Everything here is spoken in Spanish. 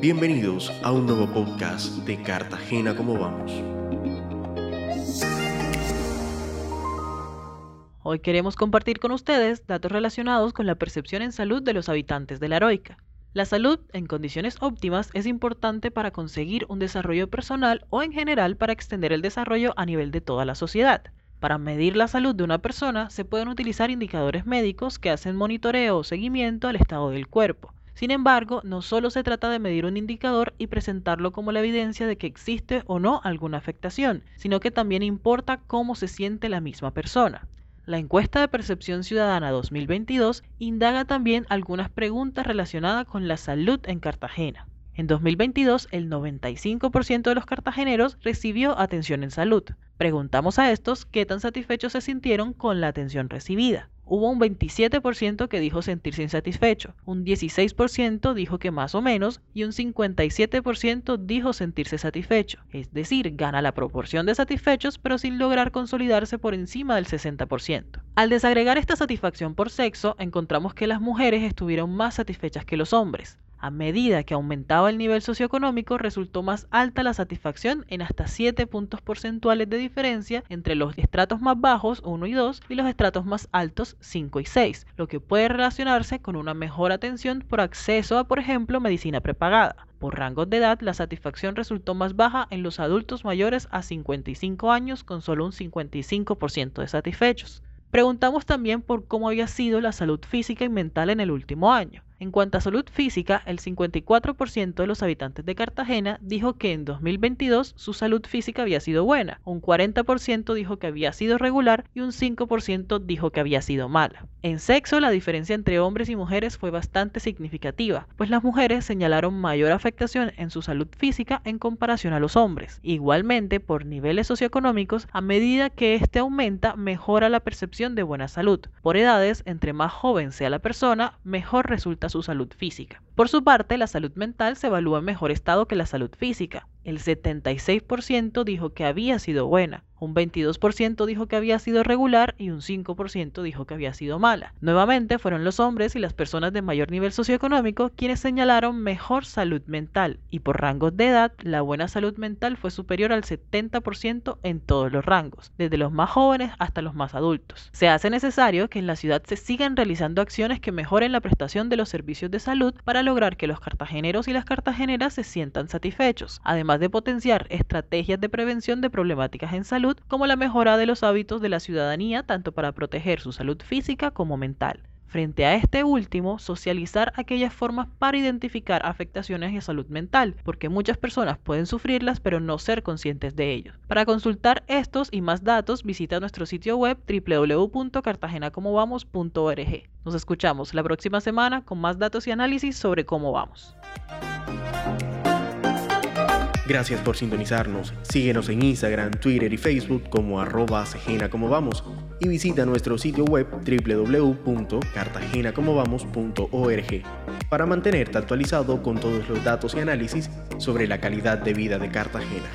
Bienvenidos a un nuevo podcast de Cartagena como vamos. Hoy queremos compartir con ustedes datos relacionados con la percepción en salud de los habitantes de la Heroica. La salud en condiciones óptimas es importante para conseguir un desarrollo personal o en general para extender el desarrollo a nivel de toda la sociedad. Para medir la salud de una persona se pueden utilizar indicadores médicos que hacen monitoreo o seguimiento al estado del cuerpo. Sin embargo, no solo se trata de medir un indicador y presentarlo como la evidencia de que existe o no alguna afectación, sino que también importa cómo se siente la misma persona. La encuesta de percepción ciudadana 2022 indaga también algunas preguntas relacionadas con la salud en Cartagena. En 2022, el 95% de los cartageneros recibió atención en salud. Preguntamos a estos qué tan satisfechos se sintieron con la atención recibida. Hubo un 27% que dijo sentirse insatisfecho, un 16% dijo que más o menos y un 57% dijo sentirse satisfecho. Es decir, gana la proporción de satisfechos pero sin lograr consolidarse por encima del 60%. Al desagregar esta satisfacción por sexo, encontramos que las mujeres estuvieron más satisfechas que los hombres. A medida que aumentaba el nivel socioeconómico, resultó más alta la satisfacción en hasta 7 puntos porcentuales de diferencia entre los estratos más bajos, 1 y 2, y los estratos más altos, 5 y 6, lo que puede relacionarse con una mejor atención por acceso a, por ejemplo, medicina prepagada. Por rangos de edad, la satisfacción resultó más baja en los adultos mayores a 55 años, con solo un 55% de satisfechos. Preguntamos también por cómo había sido la salud física y mental en el último año. En cuanto a salud física, el 54% de los habitantes de Cartagena dijo que en 2022 su salud física había sido buena, un 40% dijo que había sido regular y un 5% dijo que había sido mala. En sexo, la diferencia entre hombres y mujeres fue bastante significativa, pues las mujeres señalaron mayor afectación en su salud física en comparación a los hombres. Igualmente, por niveles socioeconómicos, a medida que este aumenta, mejora la percepción de buena salud. Por edades, entre más joven sea la persona, mejor resulta su salud física. Por su parte, la salud mental se evalúa en mejor estado que la salud física. El 76% dijo que había sido buena, un 22% dijo que había sido regular y un 5% dijo que había sido mala. Nuevamente fueron los hombres y las personas de mayor nivel socioeconómico quienes señalaron mejor salud mental y por rangos de edad la buena salud mental fue superior al 70% en todos los rangos, desde los más jóvenes hasta los más adultos. Se hace necesario que en la ciudad se sigan realizando acciones que mejoren la prestación de los servicios de salud para lograr que los cartageneros y las cartageneras se sientan satisfechos, además de potenciar estrategias de prevención de problemáticas en salud como la mejora de los hábitos de la ciudadanía tanto para proteger su salud física como mental. Frente a este último, socializar aquellas formas para identificar afectaciones de salud mental, porque muchas personas pueden sufrirlas pero no ser conscientes de ellos. Para consultar estos y más datos, visita nuestro sitio web www.cartagenacomovamos.org. Nos escuchamos la próxima semana con más datos y análisis sobre cómo vamos. Gracias por sintonizarnos. Síguenos en Instagram, Twitter y Facebook como arroba como vamos y visita nuestro sitio web www.cartagenacomovamos.org para mantenerte actualizado con todos los datos y análisis sobre la calidad de vida de Cartagena.